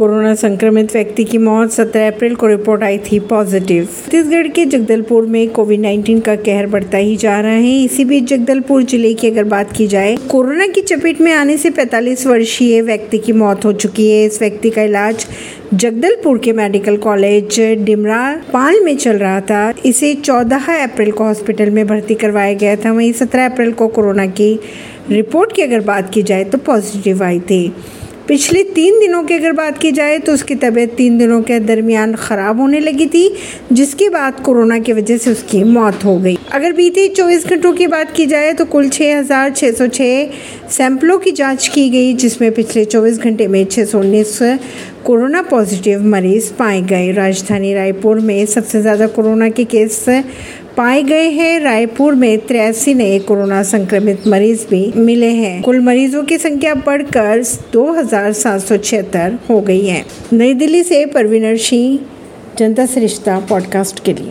Corona संक्रमित व्यक्ति की मौत 17 अप्रैल को रिपोर्ट आई थी पॉजिटिव। छत्तीसगढ़ के जगदलपुर में कोविड 19 का कहर बढ़ता ही जा रहा है। इसी बीच जगदलपुर ज़िले की अगर बात की जाए, कोरोना की चपेट में आने से 45 वर्षीय व्यक्ति की मौत हो चुकी है। इस व्यक्ति का इलाज जगदलपुर के मेडिकल कॉलेज डिमरा पाल में चल रहा था। इसे 14 अप्रैल को हॉस्पिटल में भर्ती करवाया गया था। वहीं 17 अप्रैल को कोरोना की रिपोर्ट की अगर बात की जाए तो पॉजिटिव आई थी। पिछले तीन दिनों की अगर बात की जाए तो उसकी तबीयत तीन दिनों के दरमियान ख़राब होने लगी थी जिसके बाद कोरोना की वजह से उसकी मौत हो गई। अगर बीते 24 घंटों की बात की जाए तो कुल 6,606 सैंपलों की जाँच की गई जिसमें पिछले 24 घंटे में छः कोरोना पॉजिटिव मरीज़ पाए गए। राजधानी रायपुर में सबसे ज़्यादा कोरोना के केस पाए गए हैं। रायपुर में तिरासी नए कोरोना संक्रमित मरीज़ भी मिले हैं। कुल मरीजों की संख्या बढ़कर दो हज़ार सात सौ छिहत्तर हो गई है। नई दिल्ली से परवीनर सिंह, जनता सरिश्ता पॉडकास्ट के लिए।